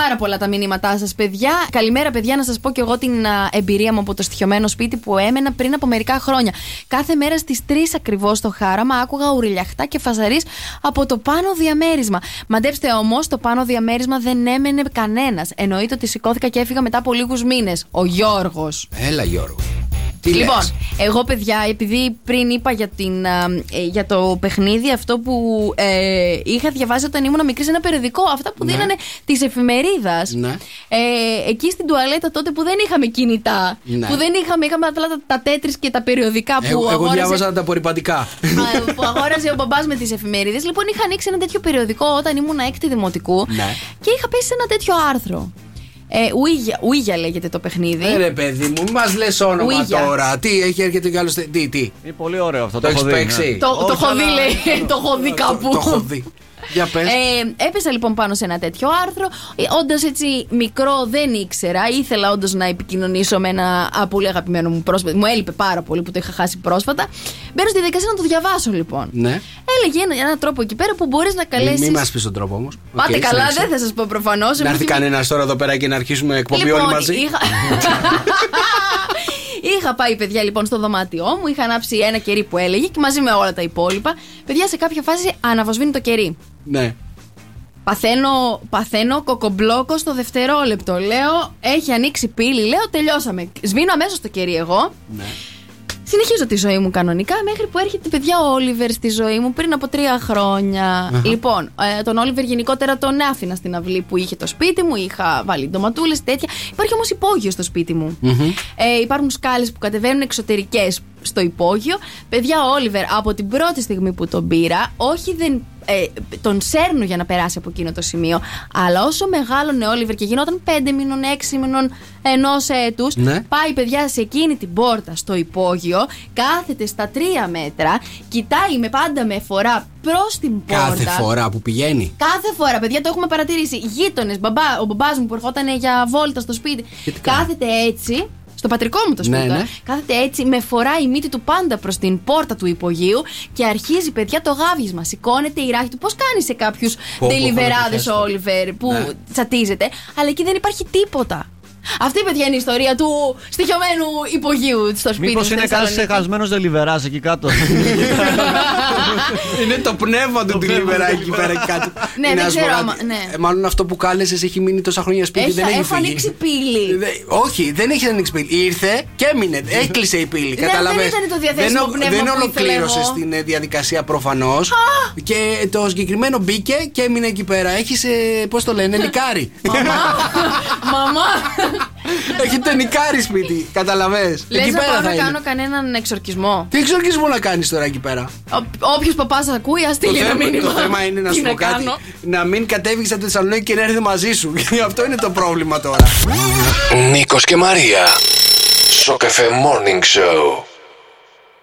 πάρα πολλά τα μηνύματά σας, παιδιά. Καλημέρα, παιδιά, να σας πω και εγώ την α, εμπειρία μου από το στοιχειωμένο σπίτι που έμενα πριν από μερικά χρόνια. Κάθε μέρα στις 3 ακριβώς στο χάραμα άκουγα ουριλιαχτά και φαζαρί από το πάνω διαμέρισμα. Μαντέψτε όμως, το πάνω διαμέρισμα δεν έμενε κανένας. Εννοείται ότι σηκώθηκα και έφυγα μετά από λίγους μήνες. Ο Γιώργος. Έλα, Γιώργο. Τι Λοιπόν, λες; εγώ παιδιά, επειδή πριν είπα για, την, α, ε, για το παιχνίδι αυτό που ε, είχα διαβάσει όταν ήμουν μικρή σε ένα περιοδικό, αυτά που Ναι. δίνανε της εφημερίδας. Ναι. Ε, εκεί στην τουαλέτα τότε που δεν είχαμε κινητά, Ναι. που δεν είχαμε, είχαμε απλά τα, τα τέτρις και τα περιοδικά που Εγώ, εγώ αγόρασε, διάβαζα τα απορριπαντικά. α, που αγόρασε ο μπαμπάς με τις εφημερίδες. Λοιπόν, είχα ανοίξει ένα τέτοιο περιοδικό όταν ήμουν έκτη δημοτικού Ναι. και είχα πέσει σε ένα τέτοιο άρθρο. Ε, Ouija, Ouija λέγεται το παιχνίδι. Ε, ρε παιδί μου, μας λες όνομα Ouija. τώρα. Τι, έχει έρχεται κι άλλο. στε- Τι, τι; Είναι πολύ ωραίο αυτό. Το έχω έχεις δει, ναι. παίξει; Το, το Όχι, έχω δει, αλλά- λέει. Το έχω δει κάπου. Το έχω δει. Για πες. Ε, έπεσα λοιπόν πάνω σε ένα τέτοιο άρθρο. Όντα έτσι μικρό δεν ήξερα. Ήθελα όντως να επικοινωνήσω με ένα α, πολύ αγαπημένο μου πρόσφατα. Μου έλειπε πάρα πολύ που το είχα χάσει πρόσφατα. Μπαίνω στη διαδικασία να το διαβάσω λοιπόν. Ναι. Έλεγε ένα, ένα τρόπο εκεί πέρα που μπορείς να Μην καλέσει. μη μας πεις τον τρόπο όμως. Πάτε καλά, δεν θα σας πω προφανώς. Να έρθει κανένας τώρα εδώ πέρα και να αρχίσουμε εκπομπή όλοι μαζί. Λοιπόν, Είχα... είχα πάει, παιδιά, λοιπόν, στο δωμάτιό μου. Είχα ανάψει ένα κερί που έλεγε και μαζί με όλα τα υπόλοιπα. Παιδιά, σε κάποια φάση αναβοσβήνει το κερί. Ναι. Παθαίνω, παθαίνω κοκομπλόκο στο δευτερόλεπτο. Λέω, έχει ανοίξει πύλη. Λέω, τελειώσαμε. Σβήνω αμέσως το κερί εγώ. ναι. Συνεχίζω τη ζωή μου κανονικά μέχρι που έρχεται παιδιά ο Όλιβερ στη ζωή μου πριν από τρία χρόνια. Λοιπόν, ε, τον Όλιβερ γενικότερα τον άφηνα στην αυλή που είχε το σπίτι μου, είχα βάλει ντοματούλες, τέτοια. Υπάρχει όμως υπόγειο στο σπίτι μου. Ε, υπάρχουν σκάλες που κατεβαίνουν εξωτερικές στο υπόγειο. Παιδιά, ο Όλιβερ από την πρώτη στιγμή που τον πήρα, όχι δεν. Ε, τον σέρνω για να περάσει από εκείνο το σημείο. Αλλά όσο μεγάλωνε ο Όλιβερ και γινόταν 5 μήνων, 6 μήνων ενός έτους, Ναι. πάει παιδιά σε εκείνη την πόρτα στο υπόγειο, κάθεται στα τρία μέτρα, κοιτάει με πάντα με φορά προς την πόρτα. Κάθε φορά που πηγαίνει. Κάθε φορά, παιδιά, το έχουμε παρατηρήσει. Γείτονες, μπαμπά, ο μπαμπάς μου που ερχόταν για βόλτα στο σπίτι, Και τι κάνει; κάθεται έτσι. Στο πατρικό μου το σπίτι. Ναι, τώρα, ναι. Κάθεται έτσι, με φοράει η μύτη του πάντα προς την πόρτα του υπογείου και αρχίζει, παιδιά, το γάβγισμα. Σηκώνεται η ράχη του. Πώς κάνεις σε κάποιους πω, τελιβεράδε φωνητικές ο Όλιβερ που Ναι. τσατίζεται. Αλλά εκεί δεν υπάρχει τίποτα. Αυτή, παιδιά, είναι η ιστορία του στοιχειωμένου υπογείου στο σπίτι Μήπως μου στη είναι κάτι Θεσσαλονίκη. ξεχασμένο δελιβερά εκεί κάτω. Είναι το πνεύμα του τηλιμερά εκεί πέρα και κάτω. Ναι, Είναι δεν ξέρω ασβολάτη. άμα- ναι. Ε, Μάλλον αυτό που κάλεσες έχει μείνει τόσα χρόνια σπίτι. Έχει- δεν έχει έχω φύγει. ανοίξει πύλη. Δε- όχι, δεν έχει ανοίξει πύλη. Ήρθε και έμεινε. Έκλεισε η πύλη. δεν Καταλαβες. ήταν το διαθέσιμο δεν, πνεύμα δεν που ήθελα ολοκλήρωσες εγώ. την ε, διαδικασία προφανώς. Και το συγκεκριμένο μπήκε και έμεινε εκεί πέρα. Έχεις, πώς το λένε, νικάρι. Μαμά! Έχετε νικάρι σπίτι. Καταλαβέ. Λες Εκεί να πέρα πάω θα να είναι. κάνω κανέναν εξορκισμό. Τι εξορκισμό να κάνεις τώρα εκεί πέρα; Όποιος παπάς ακούει, ας Το στείλει ένα θέμα, μήνυμα. το θέμα είναι να Τι σου πω κάτι. κάνω. Να μην κατέβεις από τη Θεσσαλονίκη και να έρθει μαζί σου. Γιατί αυτό είναι το πρόβλημα τώρα. Νίκος και Μαρία. Σοκεφέ Morning Show.